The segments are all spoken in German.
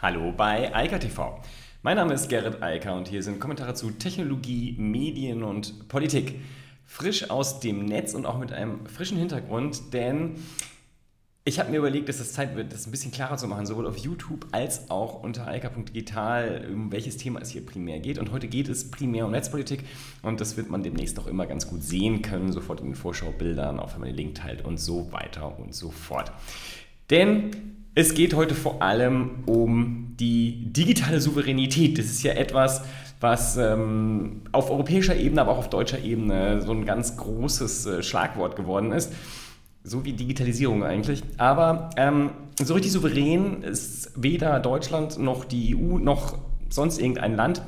Hallo bei Eika TV. Mein Name ist Gerrit Eiker und hier sind Kommentare zu Technologie, Medien und Politik. Frisch aus dem Netz und auch mit einem frischen Hintergrund, denn ich habe mir überlegt, dass es Zeit wird, das ein bisschen klarer zu machen, sowohl auf YouTube als auch unter eika.digital, um welches Thema es hier primär geht. Und heute geht es primär um Netzpolitik und das wird man demnächst auch immer ganz gut sehen können, sofort in den Vorschaubildern, auch wenn man den Link teilt und so weiter und so fort. Denn es geht heute vor allem um die digitale Souveränität. Das ist ja etwas, was ähm, auf europäischer Ebene, aber auch auf deutscher Ebene so ein ganz großes äh, Schlagwort geworden ist. So wie Digitalisierung eigentlich. Aber ähm, so richtig souverän ist weder Deutschland noch die EU noch sonst irgendein Land.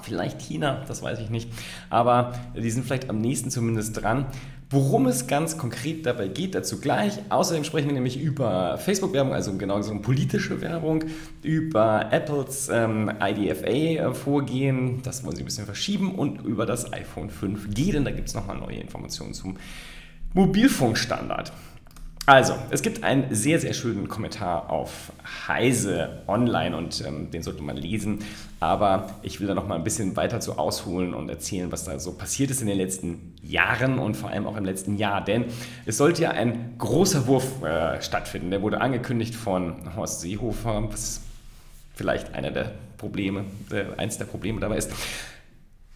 Vielleicht China, das weiß ich nicht. Aber die sind vielleicht am nächsten zumindest dran. Worum es ganz konkret dabei geht, dazu gleich. Außerdem sprechen wir nämlich über Facebook-Werbung, also genau gesagt politische Werbung, über Apples ähm, IDFA-Vorgehen, das wollen sie ein bisschen verschieben, und über das iPhone 5G, denn da gibt es nochmal neue Informationen zum Mobilfunkstandard. Also, es gibt einen sehr, sehr schönen Kommentar auf Heise online und ähm, den sollte man lesen. Aber ich will da noch mal ein bisschen weiter zu ausholen und erzählen, was da so passiert ist in den letzten Jahren und vor allem auch im letzten Jahr. Denn es sollte ja ein großer Wurf äh, stattfinden. Der wurde angekündigt von Horst Seehofer, was vielleicht einer der Probleme, äh, eins der Probleme dabei ist.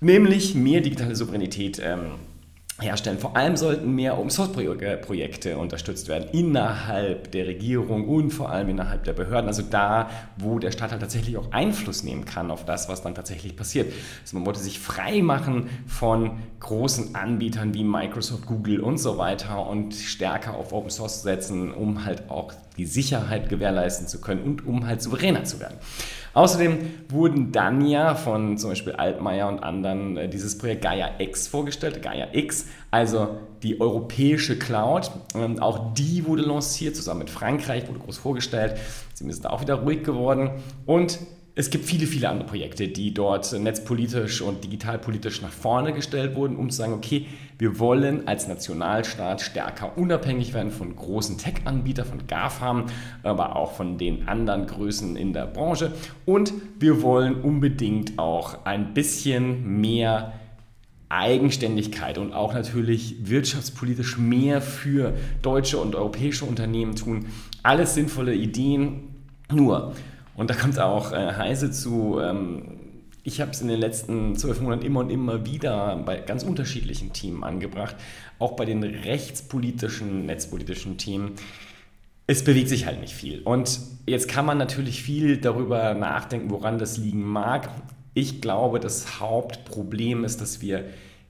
Nämlich mehr digitale Souveränität. Ähm, herstellen. Vor allem sollten mehr Open-Source-Projekte unterstützt werden innerhalb der Regierung und vor allem innerhalb der Behörden, also da, wo der Staat halt tatsächlich auch Einfluss nehmen kann auf das, was dann tatsächlich passiert. Also man wollte sich frei machen von großen Anbietern wie Microsoft, Google und so weiter und stärker auf Open-Source setzen, um halt auch die Sicherheit gewährleisten zu können und um halt souveräner zu werden. Außerdem wurden dann ja von zum Beispiel Altmaier und anderen äh, dieses Projekt Gaia X vorgestellt, Gaia X, also die europäische Cloud. Ähm, auch die wurde lanciert, zusammen mit Frankreich, wurde groß vorgestellt. Sie sind auch wieder ruhig geworden. Und es gibt viele, viele andere Projekte, die dort netzpolitisch und digitalpolitisch nach vorne gestellt wurden, um zu sagen, okay, wir wollen als Nationalstaat stärker unabhängig werden von großen Tech-Anbietern, von GAFAM, aber auch von den anderen Größen in der Branche. Und wir wollen unbedingt auch ein bisschen mehr Eigenständigkeit und auch natürlich wirtschaftspolitisch mehr für deutsche und europäische Unternehmen tun. Alles sinnvolle Ideen. Nur, und da kommt auch äh, Heise zu. Ähm, ich habe es in den letzten zwölf Monaten immer und immer wieder bei ganz unterschiedlichen Themen angebracht, auch bei den rechtspolitischen, netzpolitischen Themen. Es bewegt sich halt nicht viel. Und jetzt kann man natürlich viel darüber nachdenken, woran das liegen mag. Ich glaube, das Hauptproblem ist, dass wir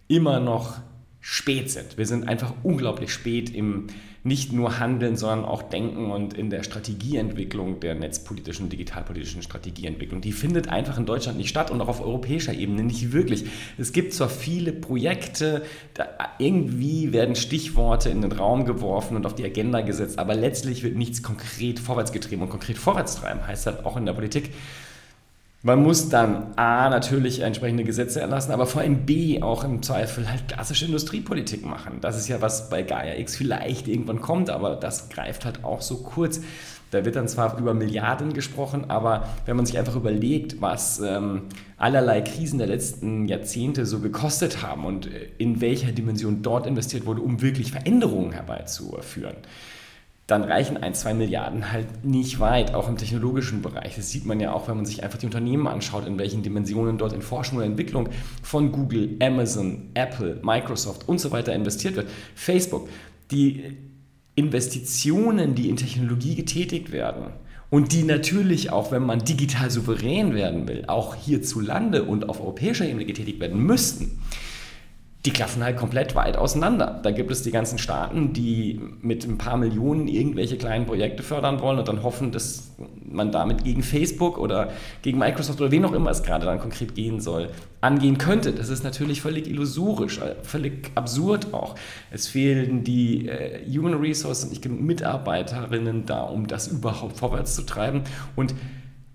immer noch spät sind. Wir sind einfach unglaublich spät im nicht nur Handeln, sondern auch Denken und in der Strategieentwicklung der netzpolitischen, digitalpolitischen Strategieentwicklung. Die findet einfach in Deutschland nicht statt und auch auf europäischer Ebene nicht wirklich. Es gibt zwar viele Projekte, irgendwie werden Stichworte in den Raum geworfen und auf die Agenda gesetzt, aber letztlich wird nichts konkret vorwärts getrieben und konkret vorwärts treiben heißt halt auch in der Politik man muss dann A, natürlich entsprechende Gesetze erlassen, aber vor allem B, auch im Zweifel halt klassische Industriepolitik machen. Das ist ja was bei Gaia X vielleicht irgendwann kommt, aber das greift halt auch so kurz. Da wird dann zwar über Milliarden gesprochen, aber wenn man sich einfach überlegt, was ähm, allerlei Krisen der letzten Jahrzehnte so gekostet haben und äh, in welcher Dimension dort investiert wurde, um wirklich Veränderungen herbeizuführen, dann reichen ein, zwei Milliarden halt nicht weit, auch im technologischen Bereich. Das sieht man ja auch, wenn man sich einfach die Unternehmen anschaut, in welchen Dimensionen dort in Forschung und Entwicklung von Google, Amazon, Apple, Microsoft und so weiter investiert wird. Facebook, die Investitionen, die in Technologie getätigt werden und die natürlich auch, wenn man digital souverän werden will, auch hierzulande und auf europäischer Ebene getätigt werden müssten die klaffen halt komplett weit auseinander. Da gibt es die ganzen Staaten, die mit ein paar Millionen irgendwelche kleinen Projekte fördern wollen und dann hoffen, dass man damit gegen Facebook oder gegen Microsoft oder wen auch immer es gerade dann konkret gehen soll, angehen könnte. Das ist natürlich völlig illusorisch, äh, völlig absurd auch. Es fehlen die äh, Human Resources, nicht genug Mitarbeiterinnen da, um das überhaupt vorwärts zu treiben und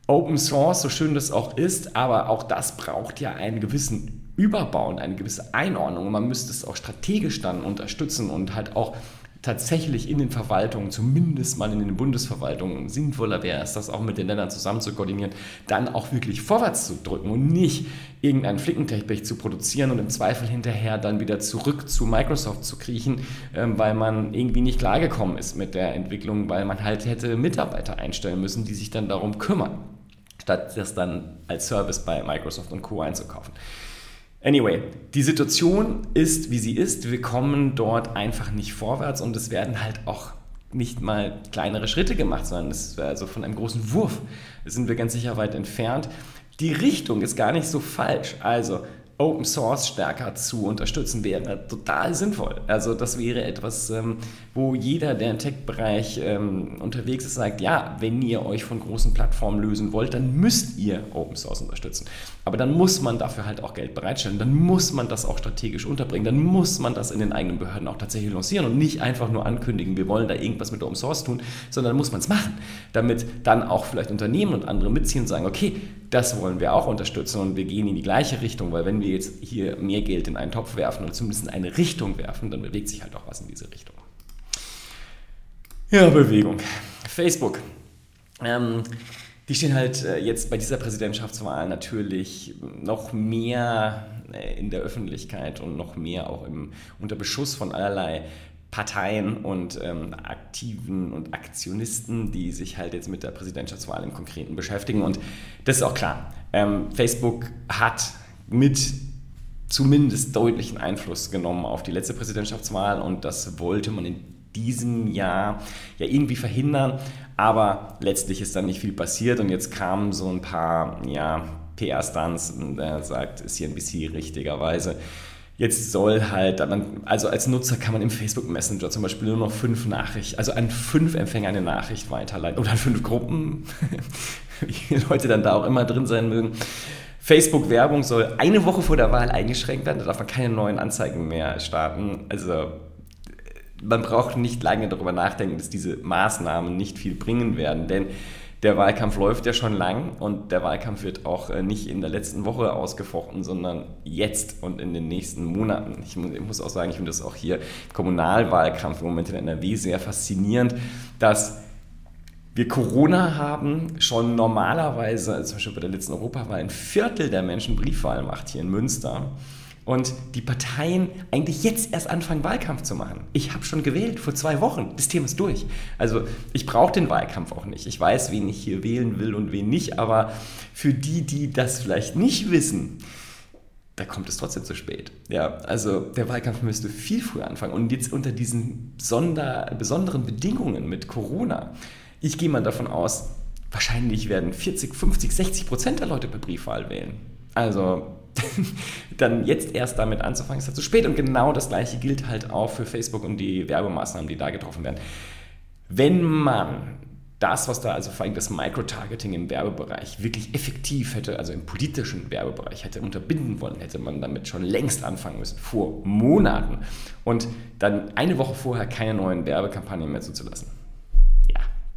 Open Source, so schön das auch ist, aber auch das braucht ja einen gewissen Überbau und eine gewisse Einordnung. Und man müsste es auch strategisch dann unterstützen und halt auch tatsächlich in den Verwaltungen, zumindest mal in den Bundesverwaltungen, sinnvoller wäre es, das auch mit den Ländern zusammen zu koordinieren, dann auch wirklich vorwärts zu drücken und nicht irgendeinen Flickenteppich zu produzieren und im Zweifel hinterher dann wieder zurück zu Microsoft zu kriechen, ähm, weil man irgendwie nicht klargekommen ist mit der Entwicklung, weil man halt hätte Mitarbeiter einstellen müssen, die sich dann darum kümmern, statt das dann als Service bei Microsoft und Co. einzukaufen. Anyway, die Situation ist, wie sie ist. Wir kommen dort einfach nicht vorwärts und es werden halt auch nicht mal kleinere Schritte gemacht, sondern es ist also von einem großen Wurf. Sind wir ganz sicher weit entfernt. Die Richtung ist gar nicht so falsch. Also Open Source stärker zu unterstützen wäre total sinnvoll. Also das wäre etwas, ähm, wo jeder, der im Tech-Bereich ähm, unterwegs ist, sagt, ja, wenn ihr euch von großen Plattformen lösen wollt, dann müsst ihr Open Source unterstützen. Aber dann muss man dafür halt auch Geld bereitstellen, dann muss man das auch strategisch unterbringen, dann muss man das in den eigenen Behörden auch tatsächlich lancieren und nicht einfach nur ankündigen, wir wollen da irgendwas mit Open Source tun, sondern dann muss man es machen, damit dann auch vielleicht Unternehmen und andere mitziehen und sagen, okay, das wollen wir auch unterstützen und wir gehen in die gleiche Richtung, weil wenn wir jetzt hier mehr Geld in einen Topf werfen oder zumindest in eine Richtung werfen, dann bewegt sich halt auch was in diese Richtung. Ja, Bewegung. Facebook. Ähm, die stehen halt äh, jetzt bei dieser Präsidentschaftswahl natürlich noch mehr äh, in der Öffentlichkeit und noch mehr auch im, unter Beschuss von allerlei Parteien und ähm, Aktiven und Aktionisten, die sich halt jetzt mit der Präsidentschaftswahl im Konkreten beschäftigen. Und das ist auch klar. Ähm, Facebook hat mit zumindest deutlichen Einfluss genommen auf die letzte Präsidentschaftswahl und das wollte man in diesem Jahr ja irgendwie verhindern. Aber letztlich ist dann nicht viel passiert und jetzt kamen so ein paar ja, PR-Stunts, der sagt, ist hier ein bisschen richtigerweise Jetzt soll halt, also als Nutzer kann man im Facebook Messenger zum Beispiel nur noch fünf Nachrichten, also an fünf Empfänger eine Nachricht weiterleiten oder an fünf Gruppen, wie Leute dann da auch immer drin sein mögen. Facebook-Werbung soll eine Woche vor der Wahl eingeschränkt werden, da darf man keine neuen Anzeigen mehr starten. Also man braucht nicht lange darüber nachdenken, dass diese Maßnahmen nicht viel bringen werden, denn der Wahlkampf läuft ja schon lang und der Wahlkampf wird auch äh, nicht in der letzten Woche ausgefochten, sondern jetzt und in den nächsten Monaten. Ich muss auch sagen, ich finde das auch hier Kommunalwahlkampf im Moment in NRW sehr faszinierend, dass wir Corona haben, schon normalerweise, also zum Beispiel bei der letzten Europawahl, ein Viertel der Menschen Briefwahl macht hier in Münster und die Parteien eigentlich jetzt erst anfangen, Wahlkampf zu machen. Ich habe schon gewählt vor zwei Wochen. Das Thema ist durch. Also ich brauche den Wahlkampf auch nicht. Ich weiß, wen ich hier wählen will und wen nicht. Aber für die, die das vielleicht nicht wissen, da kommt es trotzdem zu spät. Ja, also der Wahlkampf müsste viel früher anfangen. Und jetzt unter diesen Sonder, besonderen Bedingungen mit Corona, ich gehe mal davon aus, wahrscheinlich werden 40, 50, 60 Prozent der Leute per Briefwahl wählen. Also dann jetzt erst damit anzufangen, ist halt zu spät. Und genau das gleiche gilt halt auch für Facebook und die Werbemaßnahmen, die da getroffen werden. Wenn man das, was da, also vor allem das Microtargeting im Werbebereich wirklich effektiv hätte, also im politischen Werbebereich hätte unterbinden wollen, hätte man damit schon längst anfangen müssen, vor Monaten. Und dann eine Woche vorher keine neuen Werbekampagnen mehr zuzulassen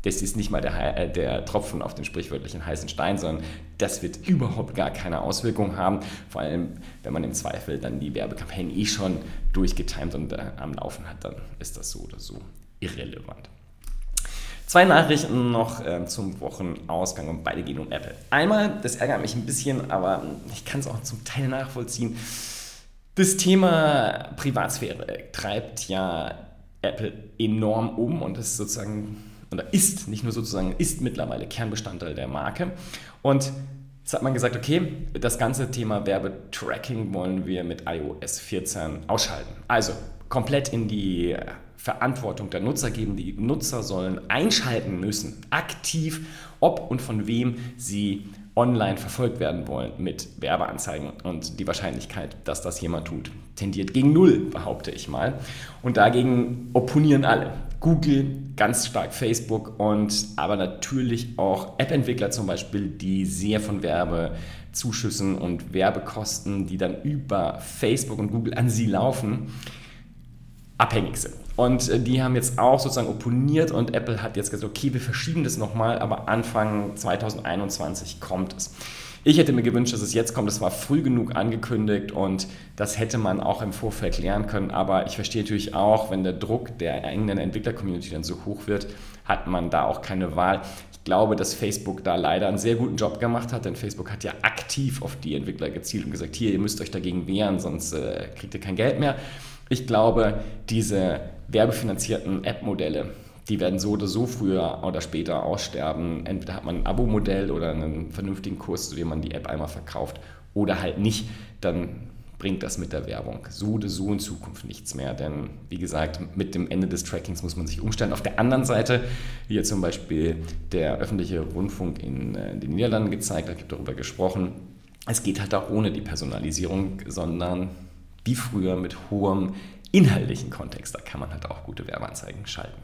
das ist nicht mal der, äh, der Tropfen auf den sprichwörtlichen heißen Stein, sondern das wird überhaupt gar keine Auswirkung haben. Vor allem, wenn man im Zweifel dann die Werbekampagne eh schon durchgetimt und äh, am Laufen hat, dann ist das so oder so irrelevant. Zwei Nachrichten noch äh, zum Wochenausgang und beide gehen um Apple. Einmal, das ärgert mich ein bisschen, aber ich kann es auch zum Teil nachvollziehen. Das Thema Privatsphäre treibt ja Apple enorm um und ist sozusagen oder ist, nicht nur sozusagen, ist mittlerweile Kernbestandteil der Marke. Und Jetzt hat man gesagt, okay, das ganze Thema Werbetracking wollen wir mit iOS 14 ausschalten. Also komplett in die Verantwortung der Nutzer geben. Die Nutzer sollen einschalten müssen, aktiv, ob und von wem sie online verfolgt werden wollen mit Werbeanzeigen. Und die Wahrscheinlichkeit, dass das jemand tut, tendiert gegen Null, behaupte ich mal. Und dagegen opponieren alle. Google, ganz stark Facebook und aber natürlich auch App-Entwickler zum Beispiel, die sehr von Werbezuschüssen und Werbekosten, die dann über Facebook und Google an sie laufen, abhängig sind. Und äh, die haben jetzt auch sozusagen opponiert und Apple hat jetzt gesagt, okay, wir verschieben das nochmal, aber Anfang 2021 kommt es. Ich hätte mir gewünscht, dass es jetzt kommt. Das war früh genug angekündigt und das hätte man auch im Vorfeld klären können. Aber ich verstehe natürlich auch, wenn der Druck der eigenen Entwickler-Community dann so hoch wird, hat man da auch keine Wahl. Ich glaube, dass Facebook da leider einen sehr guten Job gemacht hat, denn Facebook hat ja aktiv auf die Entwickler gezielt und gesagt, hier, ihr müsst euch dagegen wehren, sonst äh, kriegt ihr kein Geld mehr. Ich glaube, diese werbefinanzierten App-Modelle, die werden so oder so früher oder später aussterben. Entweder hat man ein Abo-Modell oder einen vernünftigen Kurs, zu dem man die App einmal verkauft, oder halt nicht. Dann bringt das mit der Werbung so oder so in Zukunft nichts mehr. Denn wie gesagt, mit dem Ende des Trackings muss man sich umstellen. Auf der anderen Seite, wie jetzt zum Beispiel der öffentliche Rundfunk in, äh, den Niederlanden gezeigt hat, ich habe darüber gesprochen, es geht halt auch ohne die Personalisierung, sondern wie früher mit hohem inhaltlichen Kontext. Da kann man halt auch gute Werbeanzeigen schalten.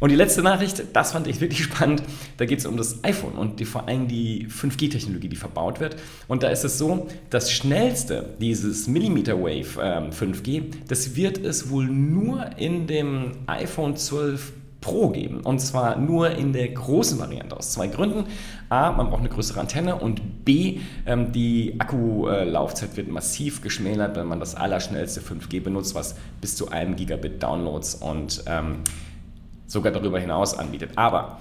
Und die letzte Nachricht, das fand ich wirklich spannend, da geht es um das iPhone und die, vor allem die 5G-Technologie, die verbaut wird. Und da ist es so, das schnellste, dieses Millimeter Wave äh, 5G, das wird es wohl nur in dem iPhone 12 Pro geben. Und zwar nur in der großen Variante aus zwei Gründen. A, man braucht eine größere Antenne und B, ähm, die Akkulaufzeit wird massiv geschmälert, wenn man das allerschnellste 5G benutzt, was bis zu einem Gigabit Downloads und ähm, sogar darüber hinaus anbietet. Aber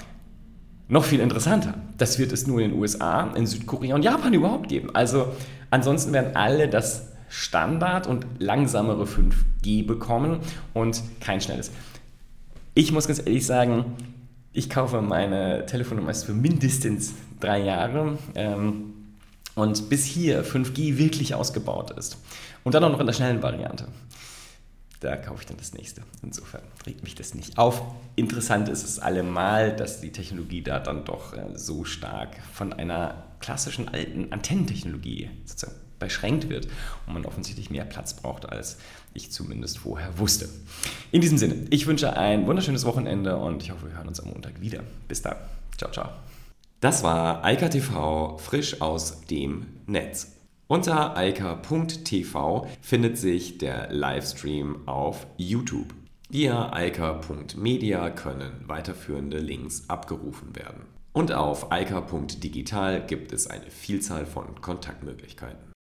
noch viel interessanter, das wird es nur in den USA, in Südkorea und Japan überhaupt geben. Also ansonsten werden alle das Standard und langsamere 5G bekommen und kein schnelles. Ich muss ganz ehrlich sagen, ich kaufe meine Telefone meist für mindestens drei Jahre. Ähm, und bis hier 5G wirklich ausgebaut ist. Und dann auch noch in der schnellen Variante. Da kaufe ich dann das nächste. Insofern regt mich das nicht auf. Interessant ist es allemal, dass die Technologie da dann doch äh, so stark von einer klassischen alten Antennentechnologie sozusagen beschränkt wird und man offensichtlich mehr Platz braucht, als ich zumindest vorher wusste. In diesem Sinne, ich wünsche ein wunderschönes Wochenende und ich hoffe, wir hören uns am Montag wieder. Bis dann. Ciao, ciao. Das war Eika TV frisch aus dem Netz. Unter eika.tv findet sich der Livestream auf YouTube. Via eika.media können weiterführende Links abgerufen werden. Und auf eika.digital gibt es eine Vielzahl von Kontaktmöglichkeiten.